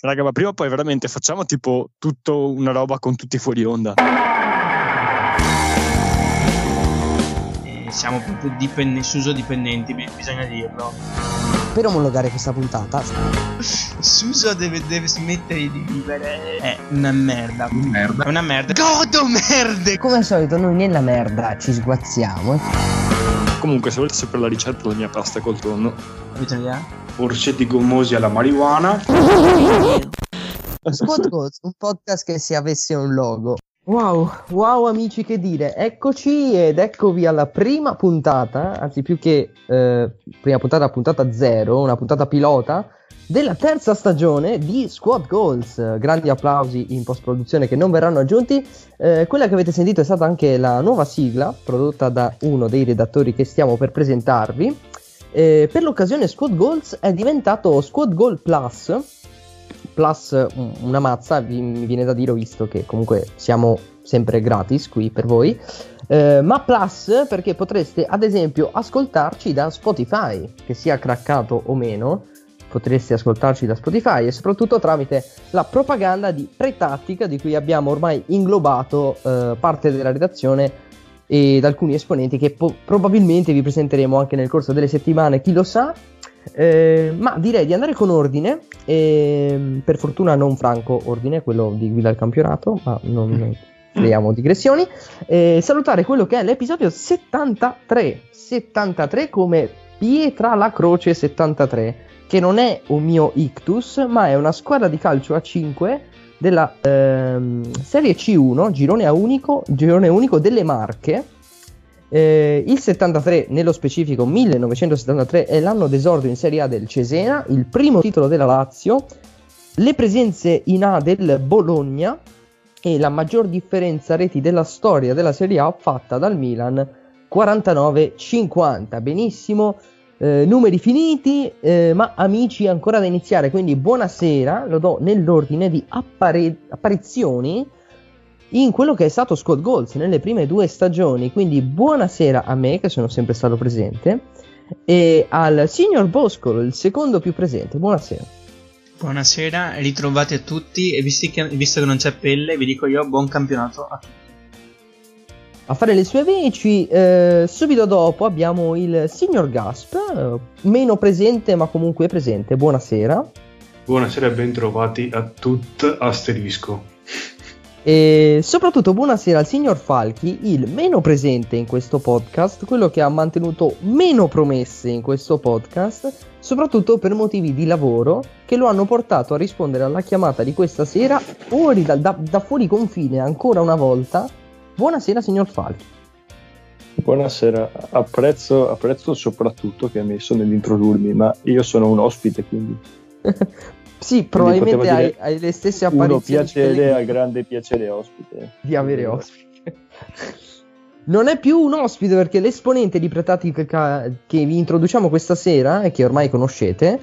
Raga, ma prima o poi veramente facciamo tipo tutta una roba con tutti fuori onda. Eh, siamo proprio dipen- Suso dipendenti, bisogna dirlo. Per omologare questa puntata, Suso deve, deve smettere di vivere. È una merda. Merda. È una merda. Godo merde! come al solito, noi nella merda ci sguazziamo. Comunque, se volete sapere la ricetta della mia pasta col tonno, Avete un'idea? Orsetti gommosi alla marijuana. Squad Goals, un podcast che se avesse un logo. Wow, wow amici che dire, eccoci ed eccovi alla prima puntata, anzi più che eh, prima puntata, puntata zero, una puntata pilota della terza stagione di Squad Goals. Grandi applausi in post produzione che non verranno aggiunti. Eh, quella che avete sentito è stata anche la nuova sigla prodotta da uno dei redattori che stiamo per presentarvi. Eh, per l'occasione Squad Goals è diventato Squad Goal Plus. Plus un- una mazza, mi viene da dire, visto che comunque siamo sempre gratis qui per voi. Eh, ma Plus perché potreste ad esempio ascoltarci da Spotify, che sia craccato o meno, potreste ascoltarci da Spotify e soprattutto tramite la propaganda di Pretattica di cui abbiamo ormai inglobato eh, parte della redazione ed alcuni esponenti che po- probabilmente vi presenteremo anche nel corso delle settimane, chi lo sa. Eh, ma direi di andare con ordine, ehm, per fortuna non franco ordine, quello di guida al campionato, ma non creiamo digressioni. Eh, salutare quello che è l'episodio 73, 73 come Pietra la Croce 73, che non è un mio ictus, ma è una squadra di calcio a 5 della ehm, Serie C1, girone, unico, girone unico delle Marche. Eh, il 73, nello specifico 1973, è l'anno d'esordio in Serie A del Cesena, il primo titolo della Lazio, le presenze in A del Bologna e la maggior differenza reti della storia della Serie A fatta dal Milan 49-50. Benissimo, eh, numeri finiti, eh, ma amici ancora da iniziare, quindi buonasera, lo do nell'ordine di appare- apparizioni in quello che è stato Scott Goals nelle prime due stagioni, quindi buonasera a me che sono sempre stato presente e al signor Boscolo, il secondo più presente, buonasera. Buonasera, ritrovati a tutti e visto che, visto che non c'è pelle, vi dico io buon campionato a tutti. A fare le sue veci, eh, subito dopo abbiamo il signor Gasp, eh, meno presente ma comunque presente, buonasera. Buonasera e bentrovati a tut asterisco. E soprattutto buonasera al signor Falchi, il meno presente in questo podcast, quello che ha mantenuto meno promesse in questo podcast, soprattutto per motivi di lavoro che lo hanno portato a rispondere alla chiamata di questa sera fuori da, da- da fuori confine ancora una volta. Buonasera signor Falchi. Buonasera, apprezzo, apprezzo soprattutto che hai messo nell'introdurmi, ma io sono un ospite, quindi Sì, probabilmente hai, hai le stesse uno apparizioni piacere Pellegrini a grande piacere ospite. di avere ospite. Non è più un ospite perché l'esponente di Pretatica che vi introduciamo questa sera e che ormai conoscete,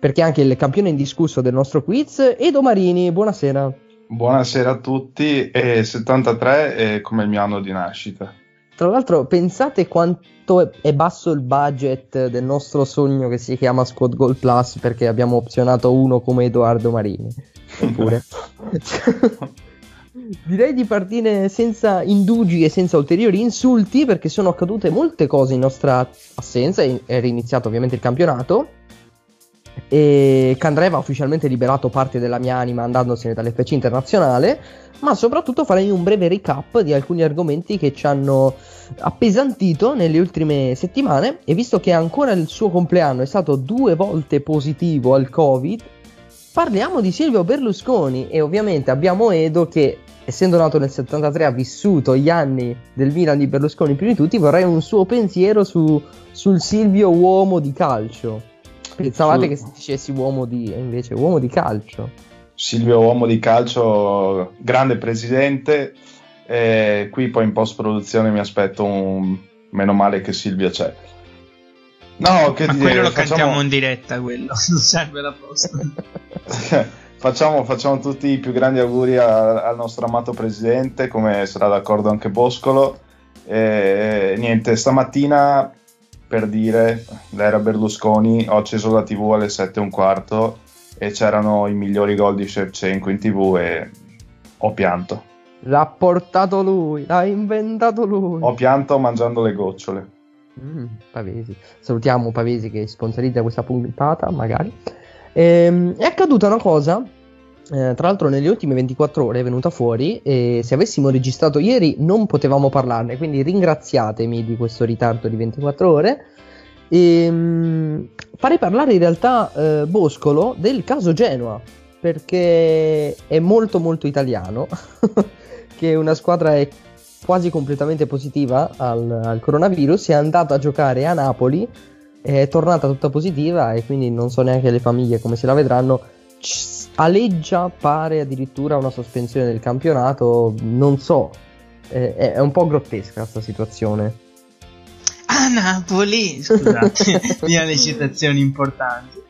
perché è anche il campione indiscusso del nostro quiz, Edo Marini, buonasera. Buonasera a tutti, e 73 è come il mio anno di nascita. Tra l'altro, pensate quanto è- basso il budget del nostro sogno che si chiama Squad Gold Plus perché abbiamo opzionato uno come Edoardo Marini. Eppure. Direi di partire senza indugi e senza ulteriori insulti perché sono accadute molte cose in nostra assenza. e- È riniziato ovviamente il campionato. E Candreva ha ufficialmente liberato parte della mia anima andandosene dall'FC internazionale. Ma soprattutto farei un breve recap di alcuni argomenti che ci hanno appesantito nelle ultime settimane. E visto che ancora il suo compleanno è stato due volte positivo al Covid, parliamo di Silvio Berlusconi. E ovviamente abbiamo Edo che, essendo nato nel 73, ha vissuto gli anni del Milan di Berlusconi più di tutti. Vorrei un suo pensiero su- sul Silvio uomo di calcio. Pensavate che si dicessi uomo di. invece uomo di calcio. Silvio Uomo di Calcio, grande presidente, e qui poi in post produzione mi aspetto un... meno male che Silvia c'è. No, che Ma dire, quello lo facciamo- cantiamo in diretta, quello, non serve la posta. facciamo, facciamo tutti i più grandi auguri a- al nostro amato presidente, come sarà d'accordo anche Boscolo. E, niente, stamattina per dire, l'era Berlusconi, ho acceso la TV alle 7 e un quarto e c'erano i migliori gol di Shevchenko in tv e ho pianto. L'ha portato lui, l'ha inventato lui. Ho pianto mangiando le gocciole. Mm, Pavesi. Salutiamo Pavesi che sponsorizza questa puntata, magari. Ehm, è accaduta una cosa, eh, tra l'altro nelle ultime 24 ore è venuta fuori e se avessimo registrato ieri non potevamo parlarne, quindi ringraziatemi di questo ritardo di 24 ore. Ehm, farei parlare in realtà eh, Boscolo del caso Genoa, perché è molto molto italiano che una squadra è quasi completamente positiva al, al coronavirus, è andata a giocare a Napoli, è tornata tutta positiva e quindi non so neanche le famiglie come se la vedranno. C- aleggia, pare addirittura una sospensione del campionato, non so, eh, è, è un po' grottesca questa situazione. A Napoli! Scusate, via le citazioni importanti.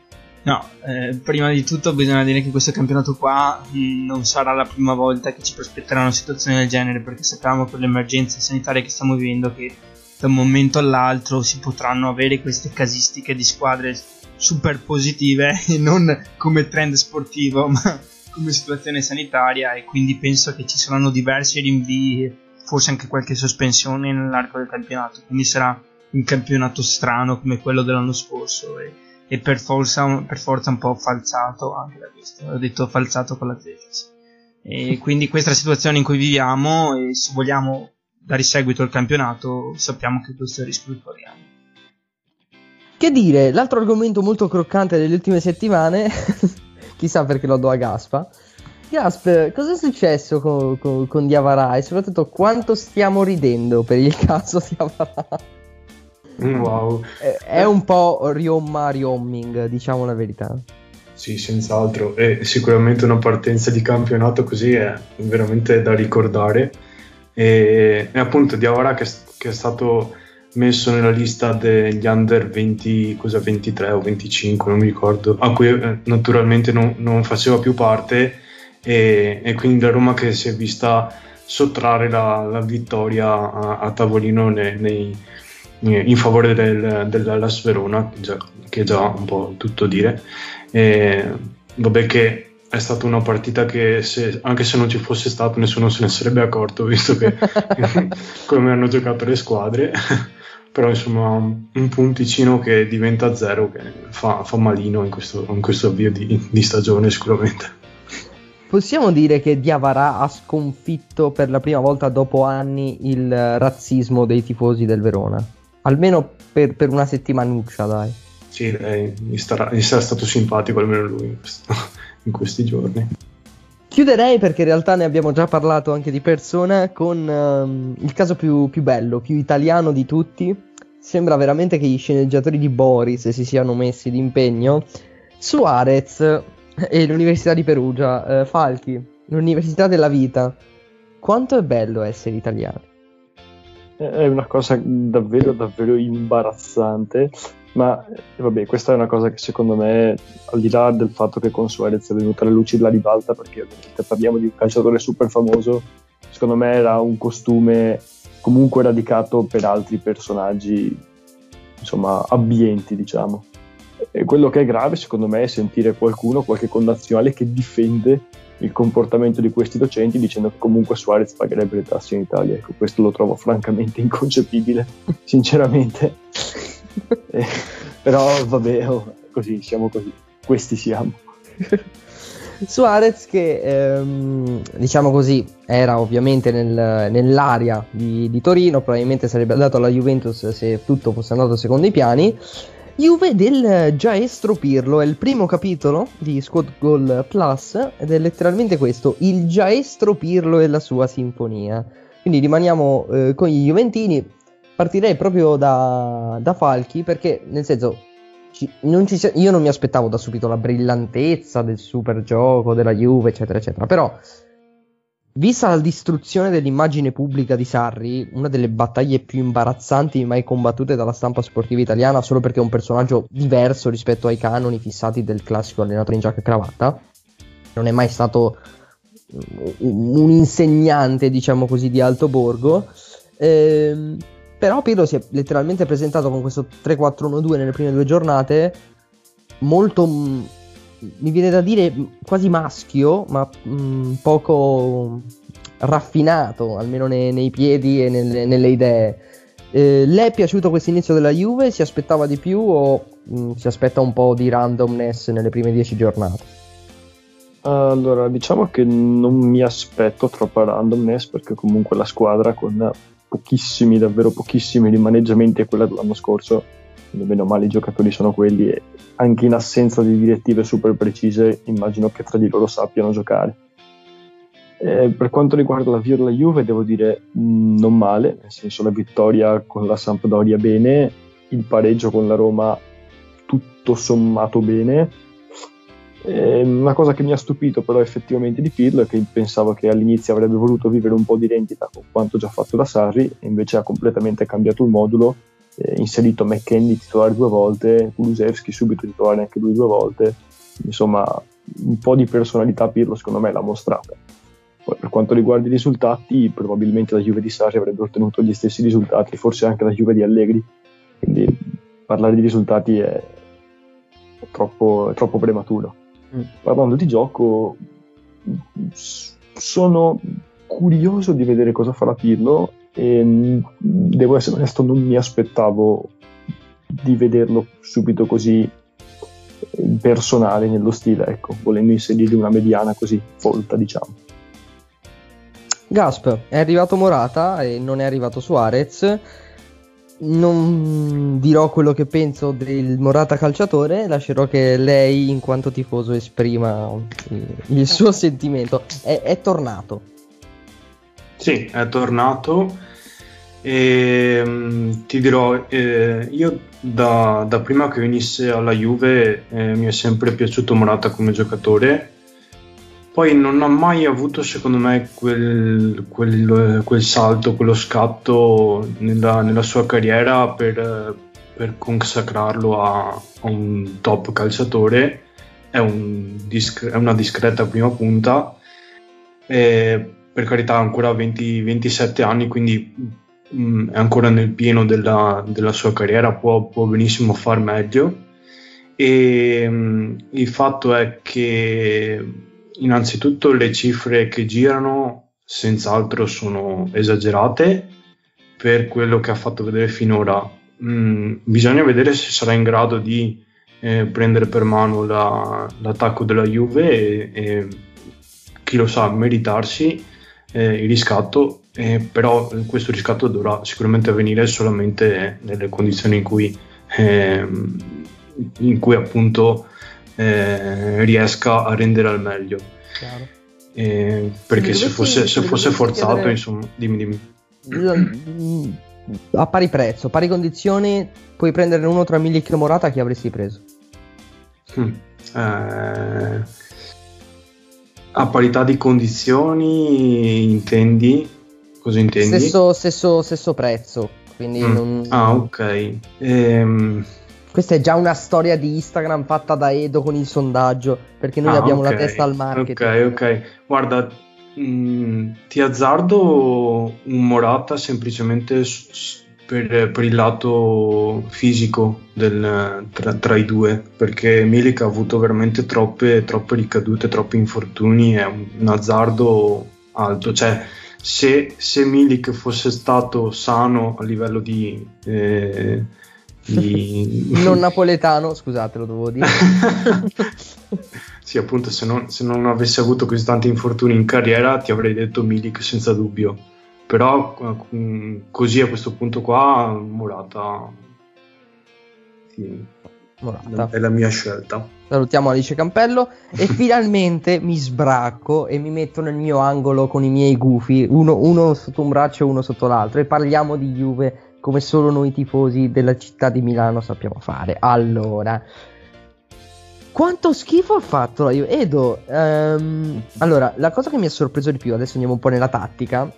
No, eh, prima di tutto bisogna dire che questo campionato qua mh, non sarà la prima volta che ci prospetterà una situazione del genere perché sappiamo per le emergenze sanitarie che stiamo vivendo che da un momento all'altro si potranno avere queste casistiche di squadre super positive e non come trend sportivo ma come situazione sanitaria e quindi penso che ci saranno diversi rinvii forse anche qualche sospensione nell'arco del campionato. Quindi sarà un campionato strano come quello dell'anno scorso e, e per, forza, per forza un po' falsato anche da questo. Ho detto falsato con la Z e quindi questa è la situazione in cui viviamo e se vogliamo dare seguito al campionato sappiamo che questo è rischio che dire, l'altro argomento molto croccante delle ultime settimane, chissà perché lo do a Gaspa. Gasp, cosa è successo con, con, con Diavara e soprattutto quanto stiamo ridendo per il caso Diavara? Wow. È, è un po' riomma riomming, diciamo la verità. Sì, senz'altro. E sicuramente una partenza di campionato così è veramente da ricordare. E, e appunto Diawara che, che è stato messo nella lista degli under 20, cosa, 23 o 25, non mi ricordo, a cui eh, naturalmente non, non faceva più parte e, e quindi la Roma che si è vista sottrarre la, la vittoria a, a tavolino nei- nei- in favore del, dell'Hellas Verona, già- che è già un po' tutto dire. E, vabbè che è stata una partita che se- anche se non ci fosse stato nessuno se ne sarebbe accorto, visto che come hanno giocato le squadre. Però insomma un punticino che diventa zero che fa, fa malino in questo, in questo avvio di, di stagione sicuramente. Possiamo dire che Diavara ha sconfitto per la prima volta dopo anni il eh, razzismo dei tifosi del Verona. Almeno per, per una settimanuccia, dai. Sì, lei, gli, starà, gli sarà stato simpatico almeno lui in, questi giorni. Chiuderei perché in realtà ne abbiamo già parlato anche di persona con ehm, il caso più, più bello, più italiano di tutti. Sembra veramente che gli sceneggiatori di Boris si siano messi d'impegno. Suarez e l'Università di Perugia, eh, Falchi, l'Università della Vita. Quanto è bello essere italiani. È una cosa davvero, davvero imbarazzante. Ma vabbè, questa è una cosa che secondo me, al di là del fatto che con Suarez è venuta alla luce la ribalta, perché ovviamente parliamo di un calciatore super famoso, secondo me era un costume comunque radicato per altri personaggi, insomma, abbienti, diciamo. E quello che è grave, secondo me, è sentire qualcuno, qualche connazionale che difende il comportamento di questi docenti dicendo che comunque Suarez pagherebbe le tasse in Italia. Ecco, questo lo trovo francamente inconcepibile, sinceramente. Eh, però vabbè, oh, così, siamo così. Questi siamo. Suarez che ehm, diciamo così era ovviamente nel- nell'area di, di Torino, probabilmente sarebbe andato alla Juventus se tutto fosse andato secondo i piani. Juve del Giaestro Pirlo è il primo capitolo di Squad Goal Plus ed è letteralmente questo, il Giaestro Pirlo e la sua sinfonia. Quindi rimaniamo eh, con gli Juventini, partirei proprio da, da Falchi perché nel senso ci- non ci io non mi aspettavo da subito la brillantezza del super gioco della Juve, eccetera, eccetera. Però, vista la distruzione dell'immagine pubblica di Sarri, una delle battaglie più imbarazzanti mai combattute dalla stampa sportiva italiana, solo perché è un personaggio diverso rispetto ai canoni fissati del classico allenatore in giacca e cravatta, non è mai stato un insegnante, diciamo così, di alto borgo. Ehm, però Pirlo si è letteralmente presentato con questo 3-4-1-2 nelle prime due giornate, molto, mh, mi viene da dire quasi maschio, ma mh, poco raffinato, almeno nei, nei piedi e nelle, nelle idee. Eh, le è piaciuto questo inizio della Juve? Si aspettava di più o mh, si aspetta un po' di randomness nelle prime dieci giornate? Allora, diciamo che non mi aspetto troppa randomness perché comunque la squadra con pochissimi, davvero pochissimi rimaneggiamenti è quella dell'anno scorso, meno male i giocatori sono quelli e anche in assenza di direttive super precise immagino che tra di loro sappiano giocare. Eh, per quanto riguarda la Viola Juve, devo dire mh, mm, non male, nel senso la vittoria con la Sampdoria bene, il pareggio con la Roma tutto sommato bene. Eh, una cosa che mi ha stupito però effettivamente di Pirlo è che pensavo che all'inizio avrebbe voluto vivere un po' di rendita con quanto già fatto da Sarri e invece ha completamente cambiato il modulo, eh, inserito McKenny titolare due volte, Kulusevski subito titolare anche lui due volte, insomma un po' di personalità Pirlo secondo me l'ha mostrata. Poi, per quanto riguarda i risultati, probabilmente la Juve di Sarri avrebbe ottenuto gli stessi risultati, forse anche la Juve di Allegri. Quindi parlare di risultati è troppo, è troppo prematuro. Parlando di gioco, sono curioso di vedere cosa farà Pirlo e mm, devo essere onesto, non mi aspettavo di vederlo subito così personale nello stile, ecco, volendo inserire una mediana così folta, diciamo. Gasp, è arrivato Morata e non è arrivato Suarez. Non dirò quello che penso del Morata calciatore, lascerò che lei, in quanto tifoso, esprima il suo sentimento. È, è tornato. Sì, è tornato. E mm, ti dirò, eh, io da, da, prima che venisse alla Juve eh, mi è sempre piaciuto Morata come giocatore poi non ha mai avuto, secondo me, quel, quel, quel salto, quello scatto nella, nella sua carriera per, per consacrarlo a, a, un top calciatore. È, un disc- è una discreta prima punta. E per carità, ha ancora 20, 27 anni, quindi mh, mm, è ancora nel pieno della, della sua carriera, può, può, benissimo far meglio. E mh, mm, il fatto è che innanzitutto le cifre che girano senz'altro sono esagerate per quello che ha fatto vedere finora. Mm, bisogna vedere se sarà in grado di eh, prendere per mano la, l'attacco della Juve e, e, chi lo sa meritarsi eh, il riscatto, eh, però questo riscatto dovrà sicuramente avvenire solamente nelle condizioni in cui, ehm, in cui appunto eh, riesca a rendere al meglio. Eh, perché se fosse, se fosse forzato, chiedere... insomma, dimmi, dimmi. A pari prezzo, pari condizioni, puoi prendere uno tra Milik e Morata, chi avresti preso? Hmm. Eh, a parità di condizioni, intendi? Cosa intendi? Stesso, stesso, stesso prezzo, quindi mm. non... Ah, ok. Ehm questa è già una storia di Instagram fatta da Edo con il sondaggio, perché noi ah, abbiamo okay. la testa al marketing. Ok, ok. Guarda, mh, mm, ti azzardo un Morata semplicemente per, per, il lato fisico del, tra, tra, i due, perché Milik ha avuto veramente troppe, troppe ricadute, troppi infortuni, è un, un azzardo alto. Cioè, se, se Milik fosse stato sano a livello di... Eh, di... non napoletano, scusate, lo dovevo dire. sì, appunto, se non, se non, avessi avuto così tanti infortuni in carriera, ti avrei detto Milik senza dubbio. Però mm, così a questo punto qua, Morata, sì, Morata. è la mia scelta. Salutiamo Alice Campello e finalmente mi sbracco e mi metto nel mio angolo con i miei gufi, uno, uno sotto un braccio e uno sotto l'altro e parliamo di Juve come solo noi tifosi della città di Milano sappiamo fare. Allora, quanto schifo ha fatto la Juve? Edo, um, allora, la cosa che mi ha sorpreso di più, adesso andiamo un po' nella tattica,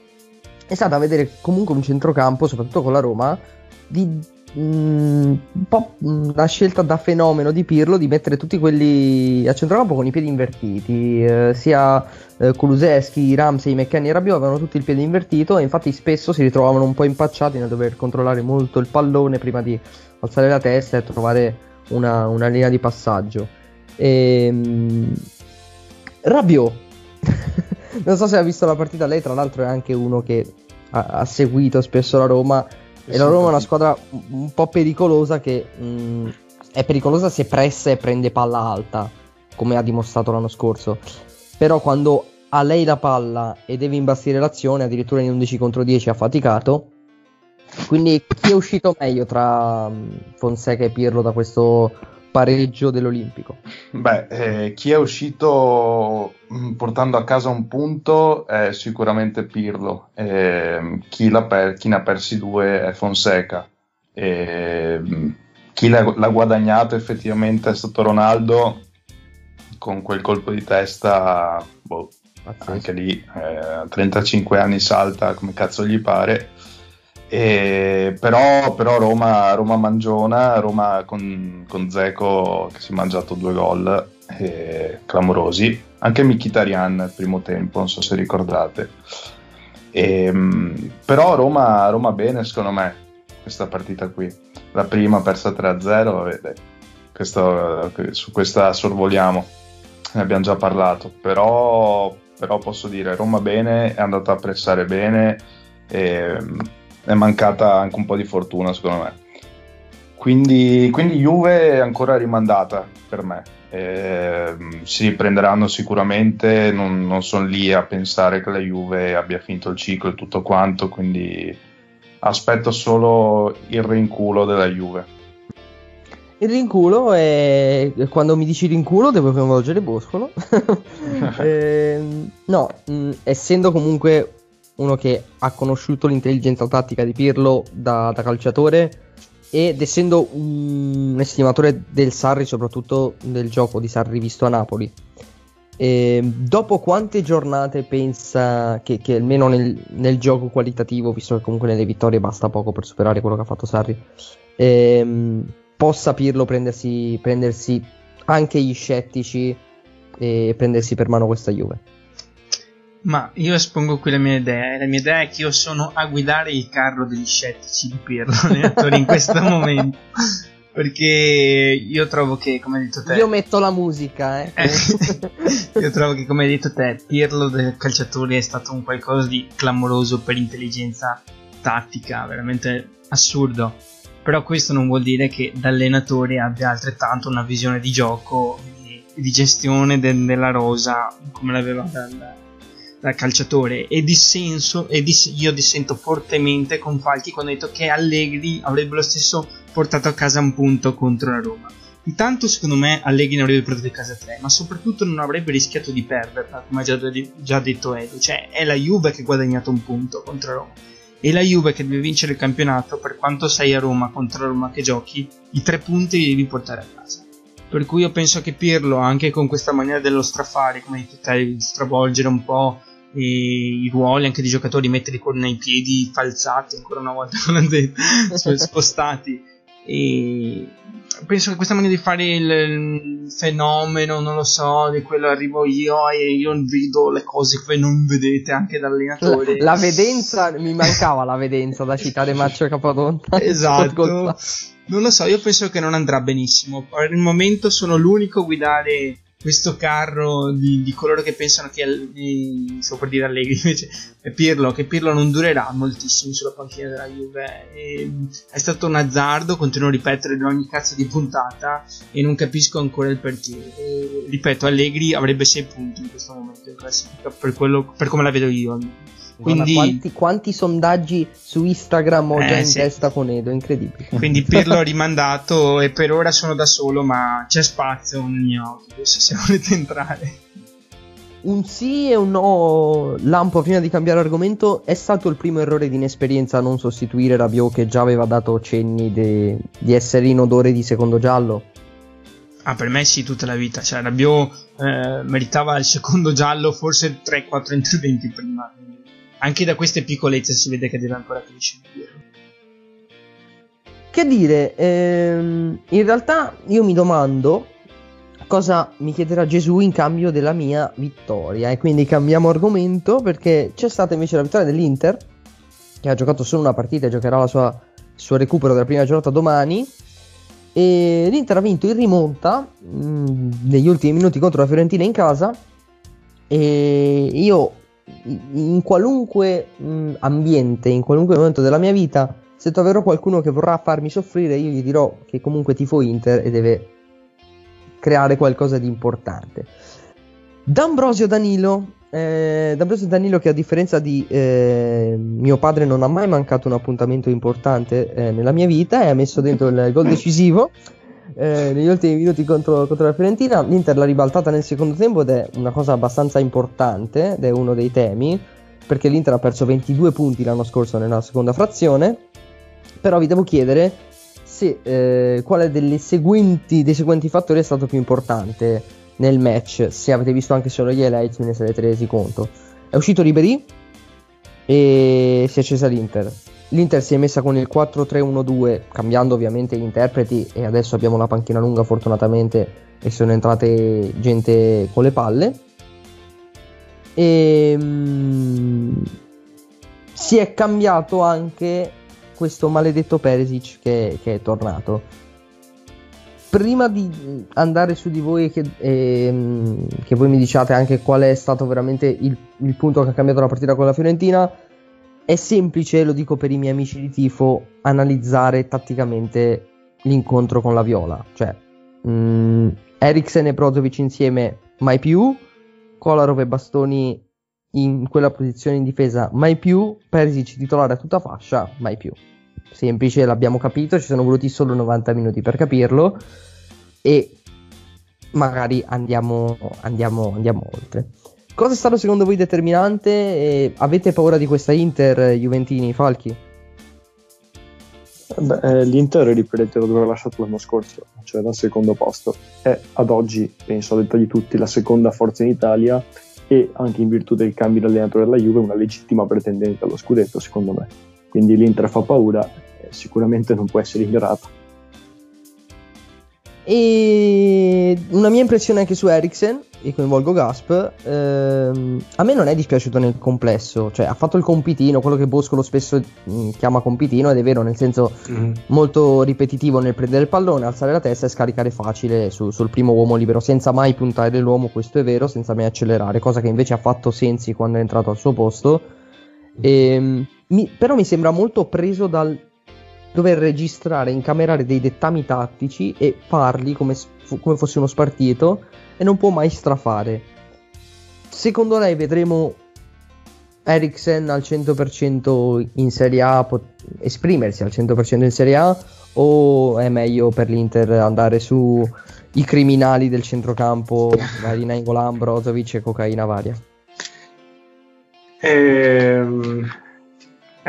è stata vedere comunque un centrocampo, soprattutto con la Roma, di un po' mm, la scelta da fenomeno di Pirlo di mettere tutti quelli a centrocampo con i piedi invertiti, eh, sia eh, Kuluseschi, Ramsey, McKenny e Rabiot avevano tutti il piede invertito e infatti spesso si ritrovavano un po' impacciati nel dover controllare molto il pallone prima di alzare la testa e trovare una, una linea di passaggio. Ehm... Rabiot. non so se ha visto la partita lei, tra l'altro è anche uno che ha, ha seguito spesso la Roma. E, la Roma è una squadra un po' pericolosa che mh, è pericolosa se pressa e prende palla alta, come ha dimostrato l'anno scorso. Però quando ha lei la palla e deve imbastire l'azione, addirittura in 11 contro 10 ha faticato. Quindi chi è uscito meglio tra Fonseca e Pirlo da questo pareggio dell'Olimpico? Beh, eh, chi è uscito portando a casa un punto è sicuramente Pirlo, eh, chi, per- chi, ne ha persi due è Fonseca. Eh, chi l'ha, l'ha guadagnato effettivamente è stato Ronaldo con quel colpo di testa, boh, anche lì eh, a 35 anni salta come cazzo gli pare. E, però, però Roma, Roma mangiona, Roma con, con Zeco che si è mangiato due gol eh, clamorosi, anche Mkhitaryan nel primo tempo, non so se ricordate. E, però Roma, Roma bene secondo me questa partita qui. La prima persa 3-0, vedete, questo, su questa sorvoliamo, ne abbiamo già parlato, però però posso dire Roma bene, è andata a pressare bene e è mancata anche un po' di fortuna secondo me. Quindi, quindi Juve è ancora rimandata per me. Eh, si riprenderanno sicuramente, non, non sono lì a pensare che la Juve abbia finito il ciclo e tutto quanto, quindi aspetto solo il rinculo della Juve. Il rinculo è. Quando mi dici rinculo devo coinvolgere Boscolo. eh, no, mh, essendo comunque uno che ha conosciuto l'intelligenza tattica di Pirlo da, da calciatore ed essendo un estimatore del Sarri, soprattutto del gioco di Sarri visto a Napoli, eh, dopo quante giornate pensa che, che almeno nel, nel, gioco qualitativo, visto che comunque nelle vittorie basta poco per superare quello che ha fatto Sarri, ehm, possa Pirlo prendersi, prendersi anche gli scettici e prendersi per mano questa Juve. Ma io espongo qui la mia idea. La mia idea è che io sono a guidare il carro degli scettici di Pirlo in questo momento. Perché io trovo che, come hai detto te. Io metto la musica, eh. io trovo che, come hai detto te, Pirlo del calciatore è stato un qualcosa di clamoroso per intelligenza tattica, veramente assurdo però questo non vuol dire che da allenatore abbia altrettanto una visione di gioco e di gestione de- della rosa come l'aveva dal, dal calciatore e dissenso e dis- io dissento fortemente con Falchi quando ha detto che Allegri avrebbe lo stesso portato a casa un punto contro la Roma. Intanto secondo me Allegri ne avrebbe portato a casa tre ma soprattutto non avrebbe rischiato di perderla come ha già, già detto Edo. Cioè è la Juve che ha guadagnato un punto contro Roma. E la Juve che deve vincere il campionato, per quanto sei a Roma contro la Roma che giochi, i tre punti li devi portare a casa. Per cui io penso che Pirlo, anche con questa maniera dello strafare, come di stravolgere un po' i ruoli anche di giocatori, metterli con i piedi falsati, ancora una volta spostati, e penso che questa maniera di fare il, fenomeno, non lo so, di quello arrivo io e io vedo le cose che non vedete anche dall'allenatore. La, la vedenza, mi mancava la vedenza da citare Maccio Capadonna. Esatto. Non lo so, io penso che non andrà benissimo. Per il momento sono l'unico a guidare questo carro di, di coloro che pensano che eh, sto per dire Allegri invece è Pirlo che Pirlo non durerà moltissimo sulla panchina della Juve. E, è stato un azzardo continuo a ripetere in ogni cazzo di puntata e non capisco ancora il perché. E, ripeto Allegri avrebbe 6 punti in questo momento in classifica per, quello, per come la vedo io quindi, quanti, quanti, sondaggi su Instagram ho eh, già in sì. testa con Edo, incredibile. Quindi Pirlo rimandato e per ora sono da solo, ma c'è spazio nel mio autobus se volete entrare. Un sì e un no, Lampo, prima di cambiare argomento, è stato il primo errore di inesperienza a non sostituire Rabiot che già aveva dato cenni de, di essere in odore di secondo giallo? Ah, per me sì, tutta la vita. Cioè, Rabiot eh, meritava il secondo giallo, forse 3-4 interventi prima anche da queste piccolezze si vede che deve ancora crescere. Che dire, ehm, in realtà io mi domando cosa mi chiederà Gesù in cambio della mia vittoria e quindi cambiamo argomento perché c'è stata invece la vittoria dell'Inter che ha giocato solo una partita e giocherà la sua, il suo recupero della prima giornata domani E l'Inter ha vinto in rimonta mh, mm, negli ultimi minuti contro la Fiorentina in casa. E io, in qualunque mh, ambiente, in qualunque momento della mia vita, se troverò qualcuno che vorrà farmi soffrire, io gli dirò che comunque tifo Inter e deve creare qualcosa di importante. D'Ambrosio Danilo. Eh, D'Ambrosio Danilo che a differenza di eh, mio padre non ha mai mancato un appuntamento importante eh, nella mia vita e ha messo dentro il gol decisivo eh, negli ultimi minuti contro, contro, la Fiorentina. L'Inter l'ha ribaltata nel secondo tempo ed è una cosa abbastanza importante ed è uno dei temi perché l'Inter ha perso 22 punti l'anno scorso nella seconda frazione. Però vi devo chiedere se eh, quale seguenti, dei seguenti fattori è stato più importante nel match. Se avete visto anche solo gli highlights, ve ne sarete resi conto. È uscito Ribery e si è accesa l'Inter. L'Inter si è messa con il 4-3-1-2, cambiando ovviamente gli interpreti e adesso abbiamo una panchina lunga fortunatamente e sono entrate gente con le palle. E, um, si è cambiato anche questo maledetto Perisic che, che è tornato prima di andare su di voi che, ehm, che, voi mi diciate anche qual è stato veramente il, il, punto che ha cambiato la partita con la Fiorentina, è semplice, lo dico per i miei amici di tifo, analizzare tatticamente l'incontro con la Viola. Cioè, mh, mm, Eriksen e Brozovic insieme mai più, Kolarov e Bastoni in quella posizione in difesa mai più, Perisic titolare a tutta fascia mai più semplice, l'abbiamo capito, ci sono voluti solo 90 minuti per capirlo e magari andiamo, andiamo, andiamo oltre. Cosa è stato secondo voi determinante? E avete paura di questa Inter Juventini, Falchi? Beh, eh, L'Inter, ripeto, dove ha lasciato l'anno scorso, cioè dal secondo posto. È ad oggi, penso a detta di tutti, la seconda forza in Italia e anche in virtù del cambio di allenatore della Juve una legittima pretendente allo scudetto, secondo me. Quindi l'Inter fa paura sicuramente non può essere ignorato. E una mia impressione anche su Eriksen, e coinvolgo Gasp, ehm, a me non è dispiaciuto nel complesso, cioè ha fatto il compitino, quello che Boscolo spesso mh, mm, chiama compitino, ed è vero, nel senso mm. molto ripetitivo nel prendere il pallone, alzare la testa e scaricare facile su, sul primo uomo libero, senza mai puntare l'uomo, questo è vero, senza mai accelerare, cosa che invece ha fatto Sensi quando è entrato al suo posto. E, ehm, mi, però mi sembra molto preso dal dover registrare, incamerare dei dettami tattici e farli come, come fosse uno spartito e non può mai strafare. Secondo lei vedremo Eriksen al 100% in Serie A, pot- esprimersi al 100% in Serie A o è meglio per l'Inter andare su i criminali del centrocampo, Marina Ingolan, Brozovic e cocaina varia? Ehm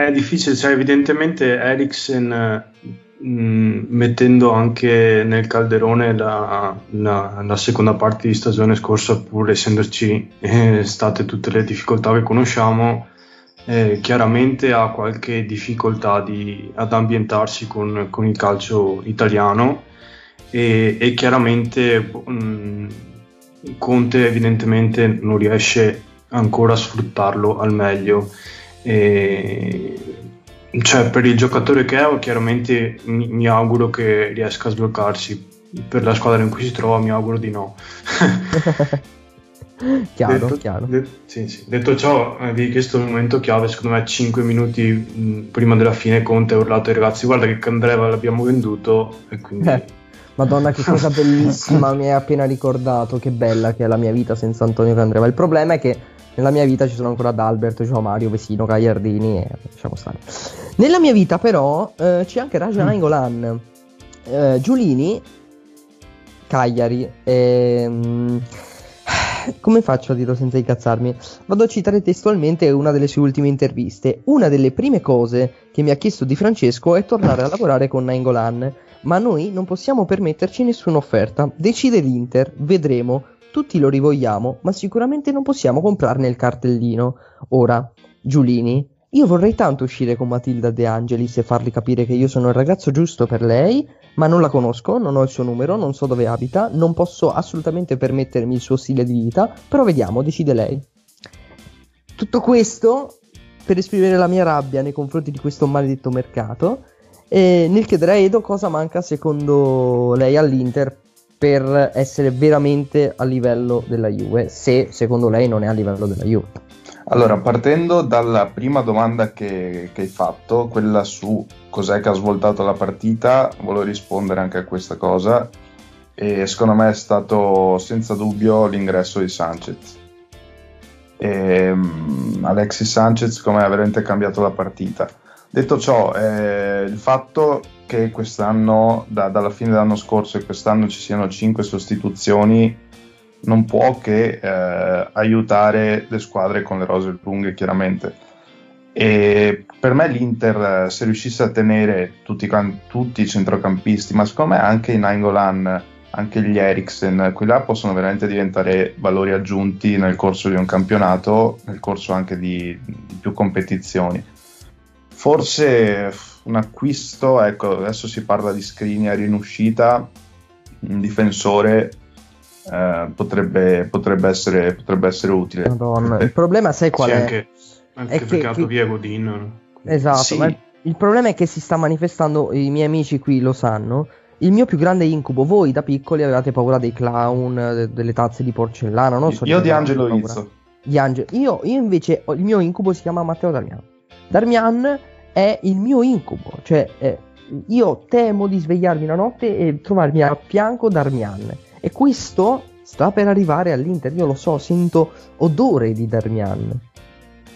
è difficile, cioè evidentemente Eriksen mh, mettendo anche nel calderone la, la, la, seconda parte di stagione scorsa, pur essendoci eh, state tutte le difficoltà che conosciamo, eh, chiaramente ha qualche difficoltà di, ad ambientarsi con, con, il calcio italiano e, e chiaramente mh, Conte evidentemente non riesce ancora a sfruttarlo al meglio. E, cioè, per il giocatore che è, chiaramente mi, mi, auguro che riesca a sbloccarsi. Per la squadra in cui si trova, mi auguro di no. chiaro, detto, chiaro. De, sì, sì. Detto ciò, eh, vi chiesto un momento chiave, secondo me 5 minuti mh, prima della fine Conte ha urlato ai ragazzi guarda che Candreva l'abbiamo venduto e quindi... Eh, Madonna che cosa bellissima mi hai appena ricordato, che bella che è la mia vita senza Antonio Candreva. Il problema è che nella mia vita ci sono ancora D'Alberto, Gio Mario, Vesino, Gagliardini e lasciamo stare. Nella mia vita però eh, c'è anche Raja Nainggolan, eh, Giulini, Cagliari. Ehm, come faccio a dirlo senza incazzarmi? Vado a citare testualmente una delle sue ultime interviste. Una delle prime cose che mi ha chiesto Di Francesco è tornare a lavorare con Nainggolan, ma noi non possiamo permetterci nessuna offerta. Decide l'Inter, vedremo tutti lo rivogliamo, ma sicuramente non possiamo comprarne il cartellino. Ora, Giulini, io vorrei tanto uscire con Matilda De Angelis e fargli capire che io sono il ragazzo giusto per lei, ma non la conosco, non ho il suo numero, non so dove abita, non posso assolutamente permettermi il suo stile di vita, però vediamo, decide lei. Tutto questo per esprimere la mia rabbia nei confronti di questo maledetto mercato E nel chiedere a Edo cosa manca secondo lei all'Inter per essere veramente a livello della Juve, se secondo lei non è a livello della Juve. Allora, partendo dalla prima domanda che, che, hai fatto, quella su cos'è che ha svoltato la partita, volevo rispondere anche a questa cosa e secondo me è stato senza dubbio l'ingresso di Sanchez. E, um, Alexis Sanchez, secondo me, ha veramente cambiato la partita. Detto ciò, eh, il fatto che quest'anno, da, dalla fine dell'anno scorso e quest'anno ci siano 5 sostituzioni, non può che eh, aiutare le squadre con le rose lunghe, chiaramente. E per me l'Inter, eh, se riuscisse a tenere tutti, tutti i centrocampisti, ma secondo me anche i Nainggolan, anche gli Eriksen, qui là possono veramente diventare valori aggiunti nel corso di un campionato, nel corso anche di, di più competizioni. Forse un acquisto, ecco, adesso si parla di Skriniar in uscita, un difensore eh, potrebbe, potrebbe, essere, potrebbe, essere, utile. Madonna. Il problema, sai qual sì, è? Anche, anche perché ha via Godin. Esatto, sì. ma il problema è che si sta manifestando, i miei amici qui lo sanno. Il mio più grande incubo, voi da piccoli avevate paura dei clown, de- delle tazze di porcellana, non so. Io di Angelo Izzo. Di Angelo. Io, io invece, il mio incubo si chiama Matteo Darmian. Darmian è il mio incubo, cioè eh, io temo di svegliarmi la notte e trovarmi a fianco Darmian e questo sta per arrivare all'Inter, io lo so, sento odore di Darmian.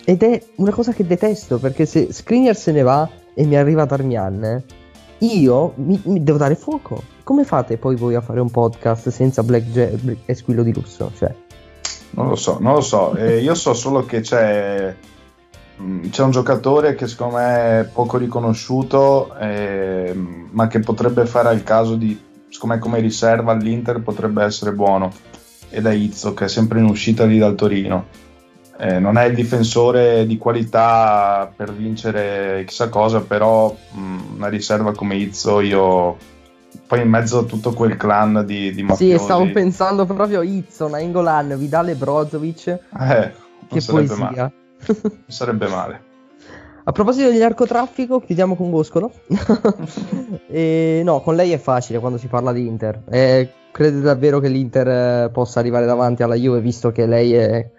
Ed è una cosa che detesto, perché se Skriniar se ne va e mi arriva Darmian, io mi, mi, devo dare fuoco. Come fate poi voi a fare un podcast senza Black J- e Squillo di Lusso? Cioè... Non lo so, non lo so. Eh, io so solo che c'è, c'è un giocatore che secondo me è poco riconosciuto, eh, ma che potrebbe fare il caso di secondo me come riserva all'Inter potrebbe essere buono. Ed è Izzo che è sempre in uscita lì dal Torino. Eh, non è il difensore di qualità per vincere chissà cosa però mh, una riserva come Izzo io poi in mezzo a tutto quel clan di, di mafiosi. sì stavo pensando proprio Izzo, Nainggolan, Vidale Brozovic eh, che poesia. male. Non sarebbe male a proposito degli arcotraffico, chiudiamo con Boscolo. e, no, con lei è facile quando si parla di Inter. Eh, crede davvero che l'Inter eh, possa arrivare davanti alla Juve, visto che lei è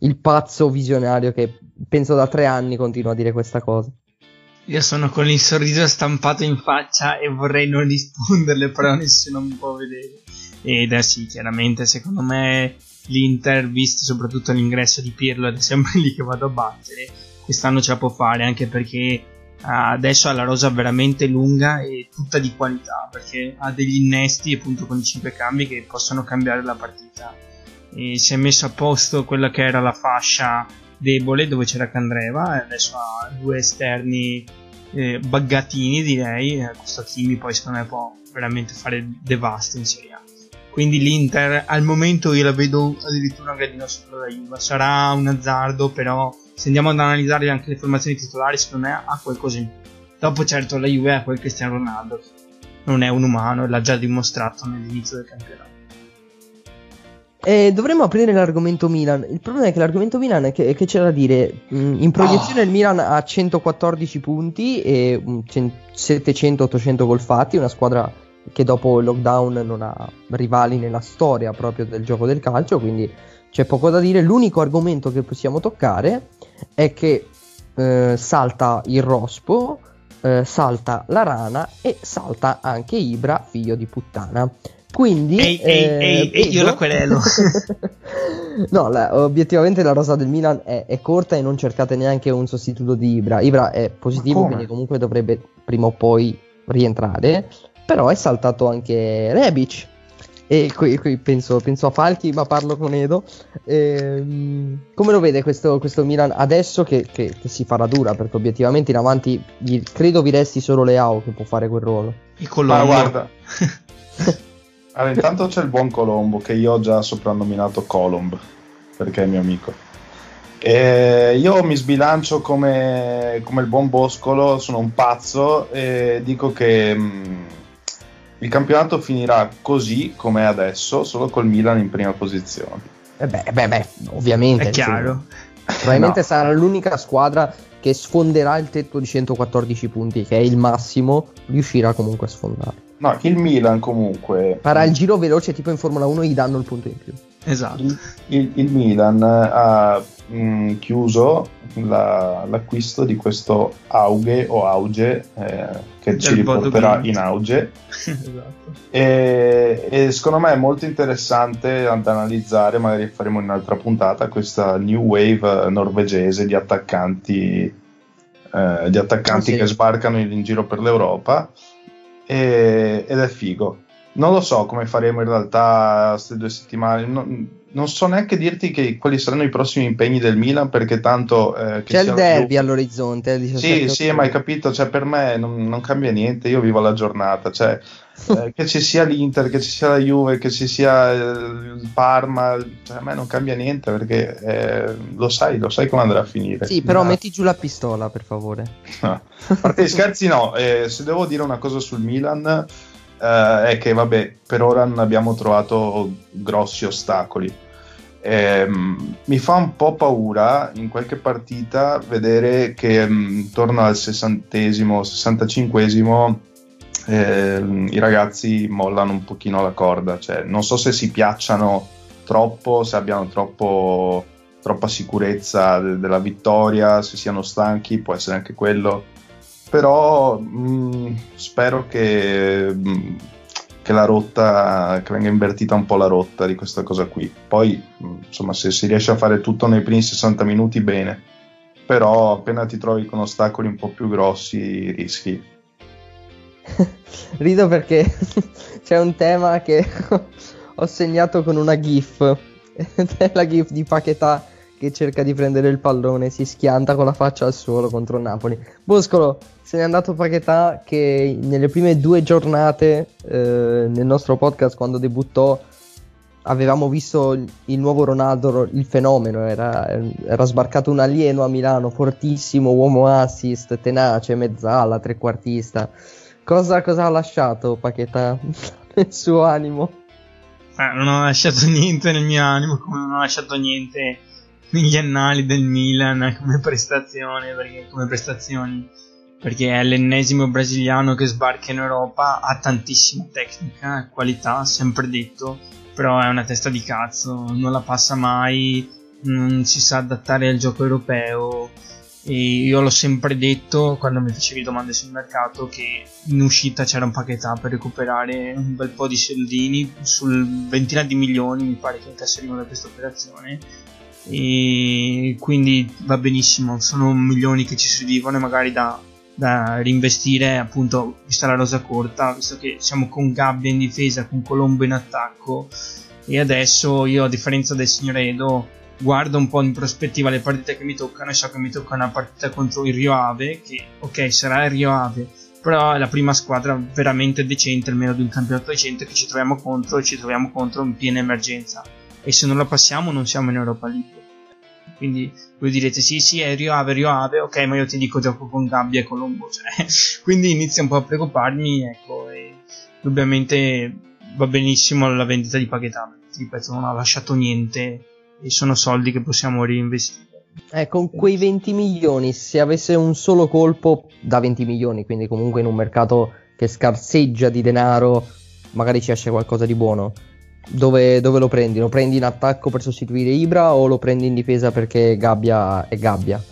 il pazzo visionario che penso da tre anni continua a dire questa cosa. Io sono con il sorriso stampato in faccia e vorrei non risponderle, però nessuno mi può vedere. Ed è sì, chiaramente, secondo me l'Inter, visto soprattutto l'ingresso di Pirlo, ed è sempre lì che vado a battere. Quest'anno ce la può fare anche perché uh, adesso ha la rosa veramente lunga e tutta di qualità perché ha degli innesti appunto con i 5 cambi che possono cambiare la partita. E si è messo a posto quella che era la fascia debole dove c'era Candreva e adesso ha due esterni eh, buggatini direi questo Kimi poi secondo me può veramente fare devasto in Serie A quindi l'Inter al momento io la vedo addirittura un gradino sopra la Juve sarà un azzardo però se andiamo ad analizzare anche le formazioni titolari, secondo me ha qualcosa in più. Dopo, certo, la Juve ha quel Cristiano Ronaldo, non è un umano e l'ha già dimostrato nell'inizio del campionato. Eh, dovremmo aprire l'argomento Milan. Il problema è che l'argomento Milan è che, che c'è da dire. Mm, in proiezione oh. il Milan ha 114 punti e 700-800 gol fatti, una squadra che dopo il lockdown non ha rivali nella storia proprio del gioco del calcio, quindi c'è poco da dire. L'unico argomento che possiamo toccare è che eh, salta il rospo, eh, salta la rana e salta anche Ibra, figlio di puttana. Quindi, ehi, eh, ehi, ehi, io la querelo. no, la, obiettivamente la rosa del Milan è, è, corta e non cercate neanche un sostituto di Ibra. Ibra è positivo, quindi comunque dovrebbe prima o poi rientrare. Però è saltato anche Rebic, e qui, qui penso, penso, a Falchi, ma parlo con Edo. Ehm, come lo vede questo, questo Milan adesso che, che, che, si farà dura? Perché obiettivamente in avanti gli, credo vi resti solo Leao che può fare quel ruolo. Il Colombo. Ma guarda. allora, intanto c'è il buon Colombo che io ho già soprannominato Colomb perché è mio amico. E io mi sbilancio come, come, il buon Boscolo, sono un pazzo e dico che. Mh, mm, il campionato finirà così come è adesso, solo col Milan in prima posizione. Eh beh, beh, beh ovviamente. È chiaro. Probabilmente no. sarà l'unica squadra che sfonderà il tetto di 114 punti, che è il massimo, riuscirà comunque a sfondarlo. No, il Milan comunque. Farà il giro veloce tipo in Formula 1 gli danno il punto in più. Esatto. Il, il- il Milan ha mh, chiuso la- l'acquisto di questo Auge o Auge eh, che ci Del Bodo riporterà in Auge esatto. e, e secondo me è molto interessante da analizzare, magari faremo in un'altra puntata, questa new wave norvegese di attaccanti, eh, di attaccanti Ah, sì. che sbarcano in, in giro per l'Europa e- ed è figo. Non lo so come faremo in realtà queste due settimane, non, non so neanche dirti che, quali saranno i prossimi impegni del Milan perché tanto... eh, che C'è il derby all'orizzonte. il 17 sì, sì, ma hai capito, cioè, per me non, non cambia niente, io vivo la giornata, cioè, eh, che ci sia l'Inter, che ci sia la Juve, che ci sia eh, il Parma, cioè, a me non cambia niente perché eh, lo sai, lo sai come andrà a finire. Sì, però Ma- metti giù la pistola, per favore. a parte gli scherzi no, eh, se devo dire una cosa sul Milan eh, è che vabbè, per ora non abbiamo trovato grossi ostacoli. Ehm, mi fa un po' paura in qualche partita vedere che mm, intorno al sessantesimo, sessantacinquesimo eh, i ragazzi mollano un pochino la corda, cioè non so se si piacciono troppo, se abbiano troppo, troppa sicurezza de- della vittoria, se siano stanchi, può essere anche quello, però mh, spero che, mh, che la rotta, che venga invertita un po' la rotta di questa cosa qui. Poi, mh, insomma, se si riesce a fare tutto nei primi 60 minuti, bene. Però appena ti trovi con ostacoli un po' più grossi, rischi. Rido perché c'è un tema che ho segnato con una GIF. La GIF di Paquetà che cerca di prendere il pallone, si schianta con la faccia al suolo contro Napoli. Boscolo, se n'è andato Paquetà che nelle prime due giornate eh, nel nostro podcast quando debuttò avevamo visto il, il nuovo Ronaldo, il fenomeno, era, era sbarcato un alieno a Milano, fortissimo, uomo assist, tenace, mezzala, trequartista. Cosa, cosa ha lasciato Paquetà nel suo animo? Eh, non ho lasciato niente nel mio animo, come non ho lasciato niente negli annali del Milan come prestazione, perché, come prestazioni, perché è l'ennesimo brasiliano che sbarca in Europa, ha tantissima tecnica, qualità, sempre detto, però è una testa di cazzo, non la passa mai, non si sa adattare al gioco europeo. E io l'ho sempre detto quando mi facevi domande sul mercato che in uscita c'era un pacchetà per recuperare un bel po' di soldini sul ventina di milioni mi pare che incasseremo da questa operazione e quindi va benissimo sono milioni che ci servivano e magari da, da reinvestire appunto vista la rosa corta visto che siamo con Gabbia in difesa con Colombo in attacco. E adesso io a differenza del signor Edo guardo un po' in prospettiva le partite che mi toccano e so che mi tocca una partita contro il Rio Ave che ok sarà il Rio Ave però è la prima squadra veramente decente almeno di un campionato decente che ci troviamo contro e ci troviamo contro in piena emergenza e se non la passiamo non siamo in Europa League. Quindi voi direte sì sì è Rio Ave Rio Ave ok ma io ti dico gioco con Gabbia e Colombo cioè, quindi inizia un po' a preoccuparmi ecco e indubbiamente va benissimo la vendita di Paquetà ripeto non ha lasciato niente e sono soldi che possiamo reinvestire. Eh, con quei 20 milioni, se avesse un solo colpo da 20 milioni, quindi comunque in un mercato che scarseggia di denaro, magari ci esce qualcosa di buono. Dove, dove lo prendi? Lo prendi in attacco per sostituire Ibra o lo prendi in difesa perché Gabbia è Gabbia?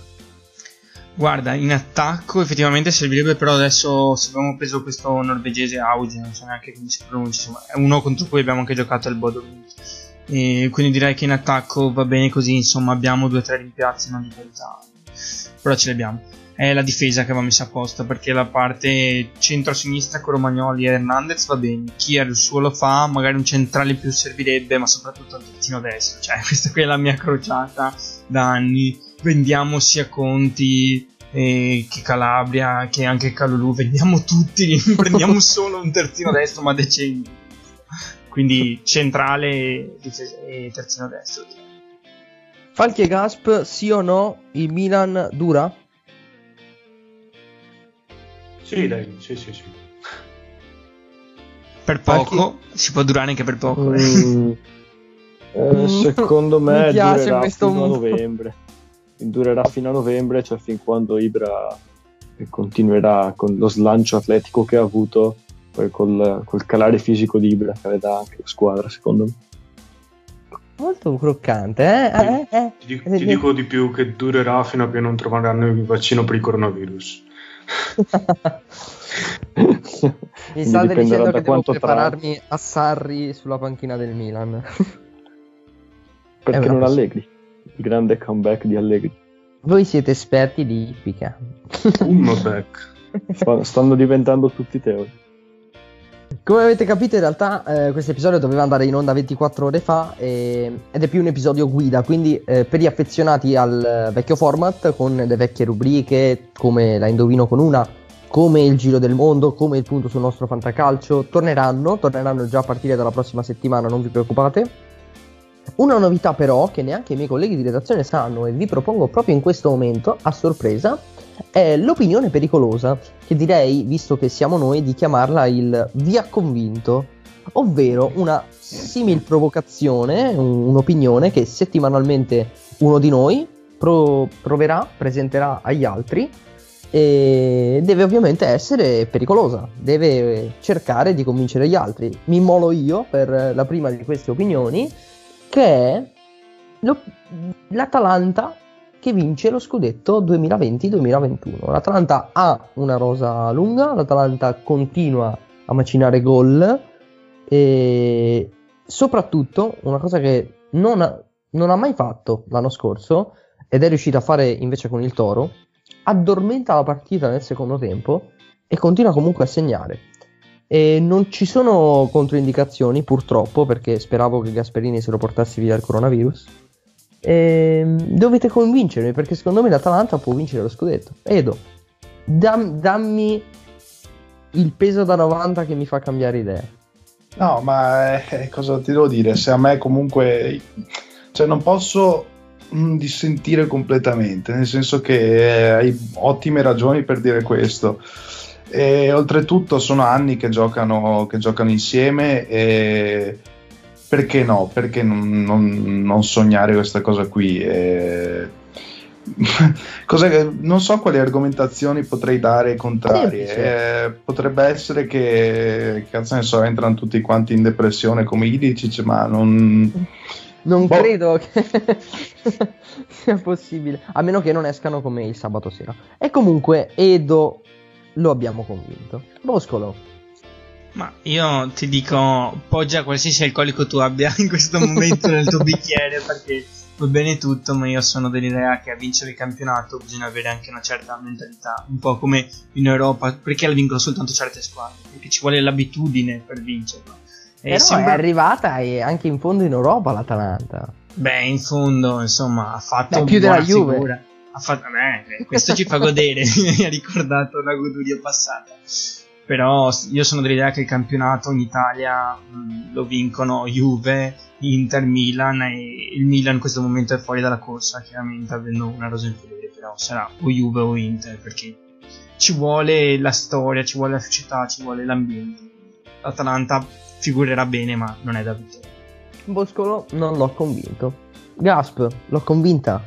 Guarda, in attacco effettivamente servirebbe, però adesso se abbiamo preso questo norvegese Auge, non so neanche come si pronuncia, insomma, è uno contro cui abbiamo anche giocato al Bodo Glimt. E quindi direi che in attacco va bene così, insomma abbiamo due o tre rimpiazzi, non di qualità, però ce li abbiamo. È la difesa che va messa apposta perché la parte centro-sinistra con Romagnoli e Hernandez va bene, Kier il suo lo fa, magari un centrale più servirebbe, ma soprattutto un terzino destro, cioè questa qui è la mia crociata da anni. Vendiamo sia Conti eh, che Calabria che anche Calulu, vendiamo tutti, prendiamo solo un terzino destro ma decente. Quindi centrale e terzino destro. Falchi e Gasp, sì o no? Il Milan dura? Sì, dai, sì, sì, sì. Per poco, si può durare anche per poco. eh. Mm, eh, secondo me Mi piace durerà questo fino a mo- novembre. durerà fino a novembre, cioè fin quando Ibra continuerà con lo slancio atletico che ha avuto, poi col, col calare fisico di Ibra che le dà anche la squadra, secondo me. Molto croccante, eh? eh, eh. Ti, dico, ti dico di più che durerà fino a che non troveranno il vaccino per il coronavirus. Mi state dicendo che devo prepararmi tra... a Sarri sulla panchina del Milan. Perché non Allegri? Il grande comeback di Allegri. Voi siete esperti di ippica. Un back. Stanno diventando tutti teori. Come avete capito, in realtà eh, questo episodio doveva andare in onda 24 ore fa e, ed è più un episodio guida, quindi eh, per gli affezionati al vecchio format con le vecchie rubriche come la indovino con una, come il giro del mondo, come il punto sul nostro fantacalcio, torneranno, torneranno già a partire dalla prossima settimana, non vi preoccupate. Una novità però che neanche i miei colleghi di redazione sanno e vi propongo proprio in questo momento, a sorpresa, è l'opinione pericolosa, che direi, visto che siamo noi, di chiamarla il vi ha convinto, ovvero una simil provocazione, un'opinione che settimanalmente uno di noi pro- proverà, presenterà agli altri e deve ovviamente essere pericolosa, deve cercare di convincere gli altri. Mi immolo io per la prima di queste opinioni che è l'Atalanta che vince lo scudetto 2020-2021. L'Atalanta ha una rosa lunga, l'Atalanta continua a macinare gol e soprattutto una cosa che non ha, non ha mai fatto l'anno scorso ed è riuscita a fare invece con il Toro, addormenta la partita nel secondo tempo e continua comunque a segnare. E non ci sono controindicazioni, purtroppo, perché speravo che Gasperini se lo portassi via il coronavirus. E dovete convincermi, perché secondo me l'Atalanta può vincere lo scudetto. Edo, dam, dammi il peso da 90 che mi fa cambiare idea. No, ma eh, cosa ti devo dire? Se a me comunque... Cioè, non posso mm, dissentire completamente, nel senso che eh, hai ottime ragioni per dire questo. E oltretutto sono anni che giocano, che giocano insieme e perché no? Perché non, non, non sognare questa cosa qui? E... non so quali argomentazioni potrei dare contrarie. Eh, potrebbe essere che, cazzo ne so, entrano tutti quanti in depressione come Ilicic, ma non... Non boh. credo che sia possibile, a meno che non escano come il sabato sera. E comunque Edo lo abbiamo convinto. Boscolo. Ma io ti dico, poggia qualsiasi alcolico tu abbia in questo momento nel tuo bicchiere perché va bene tutto, ma io sono dell'idea che a vincere il campionato bisogna avere anche una certa mentalità, un po' come in Europa, perché la vincono soltanto certe squadre, perché ci vuole l'abitudine per vincerla. E Però sembra... è arrivata e anche in fondo in Europa l'Atalanta. Beh, in fondo, insomma, ha fatto Beh, più della Juve. Figura ha fatto, beh, questo ci fa godere, mi ha ricordato la goduria passata. Però io sono dell'idea che il campionato in Italia mh, lo vincono Juve, Inter, Milan e il Milan in questo momento è fuori dalla corsa, chiaramente avendo una rosa inferiore, però sarà o Juve o Inter perché ci vuole la storia, ci vuole la società, ci vuole l'ambiente. L'Atalanta figurerà bene, ma non è da vittoria. Boscolo non l'ho convinto. Gasp, l'ho convinta.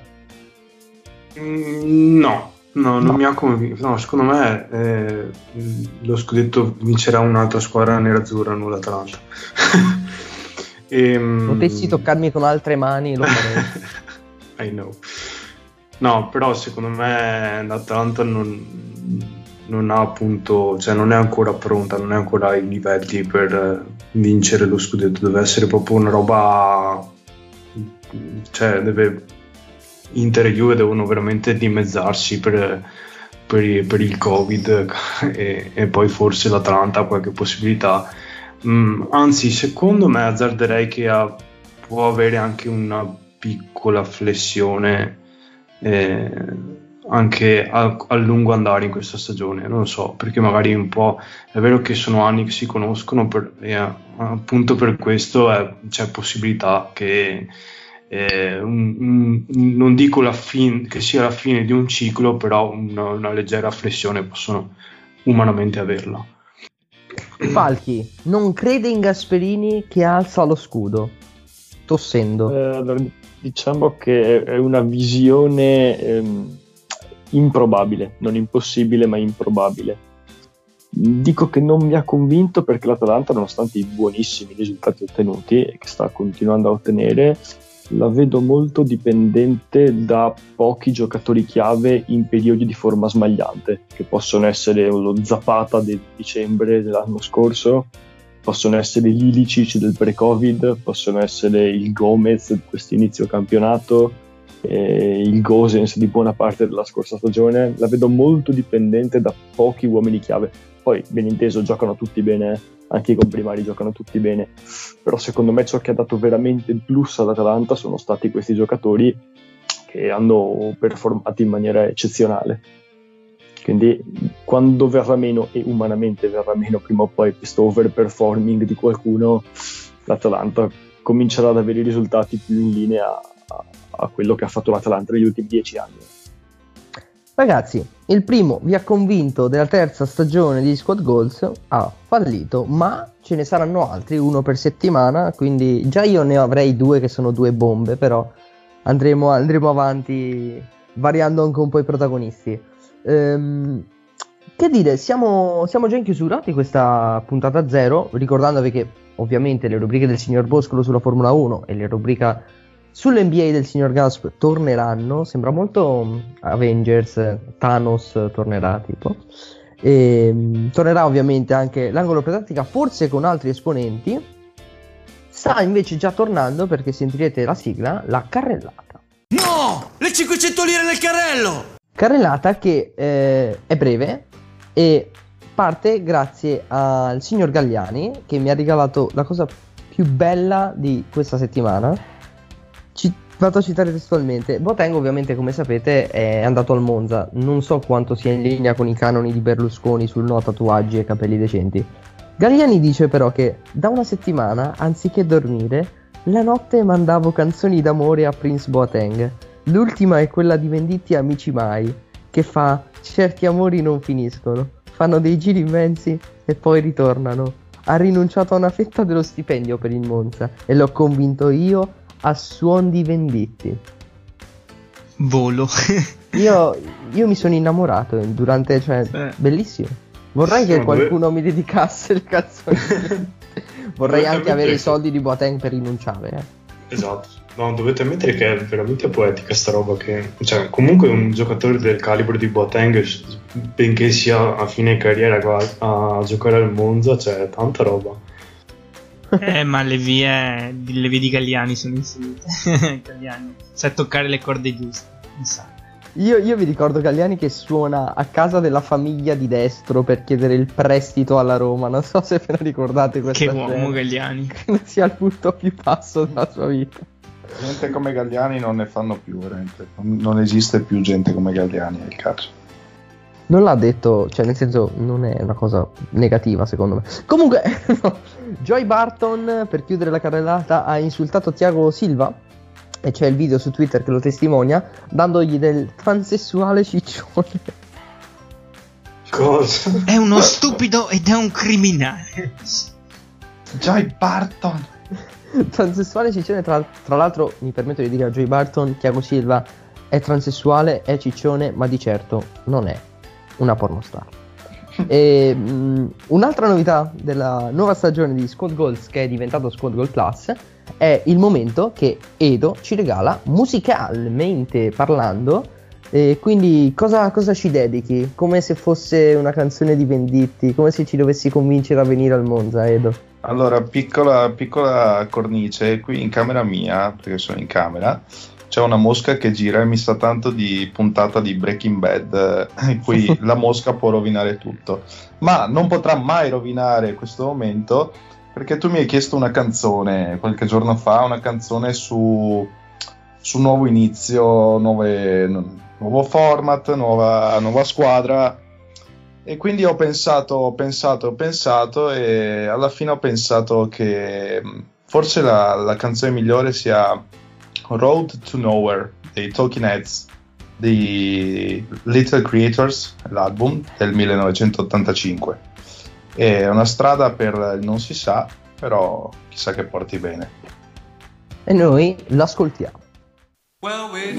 Mm, no, no, non no. mi ha convinto. No, secondo me eh, lo scudetto vincerà un'altra squadra nerazzurra, non l'Atalanta. e, ehm, Potessi toccarmi con altre mani, lo farei. I know. No, però secondo me l'Atalanta non, non ha appunto, cioè non è ancora pronta, non è ancora ai livelli per vincere lo scudetto, deve essere proprio una roba, cioè deve Inter e Juve devono veramente dimezzarsi per, per, per il Covid e, e, poi forse l'Atalanta ha qualche possibilità. Mm, anzi, secondo me azzarderei che ha, può avere anche una piccola flessione eh, anche a, a, lungo andare in questa stagione. Non lo so, perché magari un po' è vero che sono anni che si conoscono per, e appunto per questo è, c'è possibilità che eh, un, un, non dico la fin, che sia la fine di un ciclo, però una, una leggera flessione possono umanamente averla. Falchi, non crede in Gasperini che alza lo scudo, tossendo. Eh, allora, diciamo che è una visione ehm, improbabile, non impossibile ma improbabile. Dico che non mi ha convinto perché l'Atalanta, nonostante i buonissimi risultati ottenuti e che sta continuando a ottenere, la vedo molto dipendente da pochi giocatori chiave in periodi di forma smagliante, che possono essere lo Zapata del dicembre dell'anno scorso, possono essere l'Ilicic del pre-Covid, possono essere il Gomez di questo inizio campionato, eh, il Gosens di buona parte della scorsa stagione. La vedo molto dipendente da pochi uomini chiave. Poi, ben inteso, giocano tutti bene anche i comprimari giocano tutti bene, però secondo me ciò che ha dato veramente il plus all'Atalanta sono stati questi giocatori che hanno performato in maniera eccezionale. Quindi quando verrà meno, e umanamente verrà meno prima o poi questo overperforming di qualcuno, l'Atalanta comincerà ad avere risultati più in linea a, a quello che ha fatto l'Atalanta negli ultimi dieci anni. Ragazzi, il primo vi ha convinto della terza stagione di Squad Goals ha fallito, ma ce ne saranno altri, uno per settimana, quindi già io ne avrei due che sono due bombe, però andremo, andremo avanti variando anche un po' i protagonisti. Ehm, che dire, siamo, siamo già in chiusura di questa puntata zero, ricordandovi che ovviamente le rubriche del signor Boscolo sulla Formula 1 e le rubriche Sull'NBA del signor Gasp torneranno, sembra molto mm, Avengers, Thanos tornerà tipo. E, mm, tornerà ovviamente anche l'angolo pratica, forse con altri esponenti. Sta invece già tornando perché sentirete la sigla, la carrellata. No! Le 500 lire nel carrello! Carrellata che eh, è breve e parte grazie al signor Galliani che mi ha regalato la cosa più bella di questa settimana ci, vado a citare testualmente. Boateng ovviamente come sapete è andato al Monza. Non so quanto sia in linea con i canoni di Berlusconi sul no tatuaggi e capelli decenti. Galliani dice però che da una settimana, anziché dormire, la notte mandavo canzoni d'amore a Prince Boateng. L'ultima è quella di Venditti Amici Mai, che fa certi amori non finiscono, fanno dei giri immensi e poi ritornano. Ha rinunciato a una fetta dello stipendio per il Monza e l'ho convinto io a suon di Venditti. Volo. io, io, mi sono innamorato durante, cioè, eh. bellissimo. Vorrei che qualcuno mi dedicasse le canzoni. Vorrei anche avere i soldi di Boateng per rinunciare. Eh. Esatto. No, dovete ammettere che è veramente poetica sta roba che... Cioè, comunque un giocatore del calibro di Boateng, benché sia a fine carriera a, a giocare al Monza, c'è tanta roba. Eh, ma le vie, le vie di Galliani sono infinite. Galliani sa toccare le corde giuste. Io, io, vi ricordo Galliani che suona a casa della famiglia di Destro per chiedere il prestito alla Roma. Non so se ve la ricordate questa Che uomo Galliani. Credo sia il punto più basso della sua vita. Gente come Galliani non ne fanno più, veramente. Non esiste più gente come Galliani nel calcio non l'ha detto, cioè nel senso non è una cosa negativa secondo me. Comunque, no. Joy Barton per chiudere la carrellata ha insultato Tiago Silva e c'è il video su Twitter che lo testimonia dandogli del transessuale ciccione. Cosa? È uno stupido ed è un criminale. Joy Barton. Transessuale ciccione tra, tra l'altro mi permetto di dire a Joy Barton, Tiago Silva è transessuale, è ciccione, ma di certo non è una pornostar. E, mm, un'altra novità della nuova stagione di Squad Goals che è diventato Squad Goal Plus è il momento che Edo ci regala musicalmente parlando e quindi cosa, cosa, ci dedichi? Come se fosse una canzone di Venditti, come se ci dovessi convincere a venire al Monza, Edo. Allora, piccola, piccola cornice, qui in camera mia, perché sono in camera, c'è una mosca che gira e mi sa tanto di puntata di Breaking Bad eh, in cui la mosca può rovinare tutto. Ma non potrà mai rovinare questo momento perché tu mi hai chiesto una canzone qualche giorno fa una canzone su, su nuovo inizio nuove, nuovo format nuova, nuova squadra. E quindi ho pensato, ho pensato, ho pensato e alla fine ho pensato che mm, forse la, la canzone migliore sia Road to Nowhere dei Talking Heads di Little Creators, l'album del 1985. È una strada per il non si sa, però chissà che porti bene. E noi l'ascoltiamo. Well, we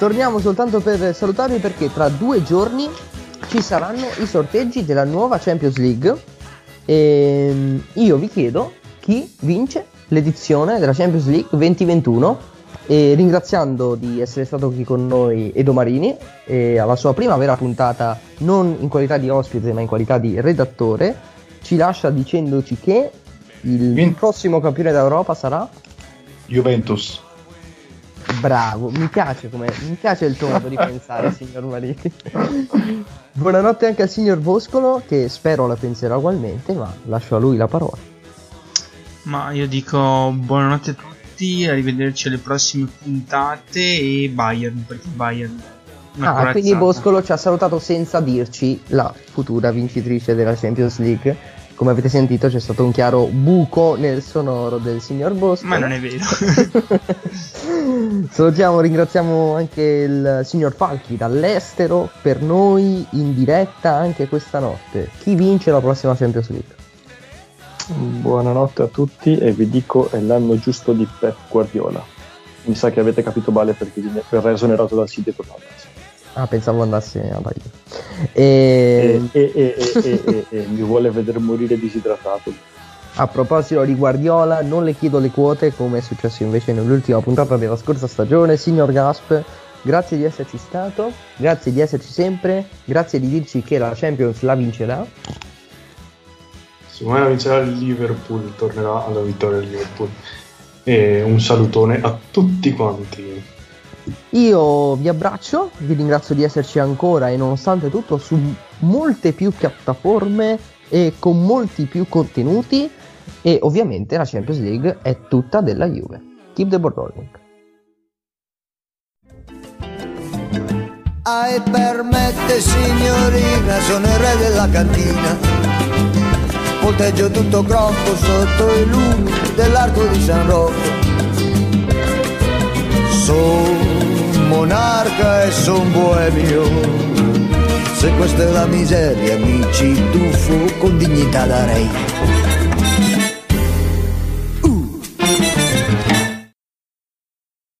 Torniamo soltanto per salutarvi perché tra due giorni ci saranno i sorteggi della nuova Champions League. E io vi chiedo chi vince l'edizione della Champions League 2021. E ringraziando di essere stato qui con noi Edo Marini e alla sua prima vera puntata non in qualità di ospite ma in qualità di redattore, ci lascia dicendoci che il Vin- prossimo campione d'Europa sarà Juventus. Bravo, mi piace, come, mi piace il tono di pensare, signor Marini. Buonanotte anche al signor Boscolo, che spero la penserà ugualmente, ma lascio a lui la parola. Ma io dico buonanotte a tutti, arrivederci alle prossime puntate e Bayern, perché Bayern Ah, quindi Boscolo ci ha salutato senza dirci la futura vincitrice della Champions League. Come avete sentito c'è stato un chiaro buco nel sonoro del signor Boscolo. Ma non è vero. Salutiamo, ringraziamo anche il signor Falchi dall'estero per noi in diretta anche questa notte. Chi vince la prossima Champions League? Buonanotte a tutti e vi dico è l'anno giusto di Pep Guardiola. Mi sa che avete capito male perché verrà esonerato dal City per l'anno. Ah, pensavo andasse a Bahia. E, E, e, e, e, e, e mi vuole vedere morire disidratato. a proposito di Guardiola, non le chiedo le quote come è successo invece nell'ultima puntata della scorsa stagione. Signor Gasp, grazie di esserci stato, grazie di esserci sempre, grazie di dirci che la Champions la vincerà. Secondo me la vincerà il Liverpool, tornerà alla vittoria del Liverpool. E un salutone a tutti quanti. Io vi abbraccio, vi ringrazio di esserci ancora e nonostante tutto su molte più piattaforme e con molti più contenuti e ovviamente la Champions League è tutta della Juve. Keep the ball rolling. Ai permette signorina, sono il re della cantina. Volteggio tutto crocco sotto i lumi dell'arco di San Rocco. Son monarca e son boemio. Se questa è la miseria mi ci tuffo con dignità darei.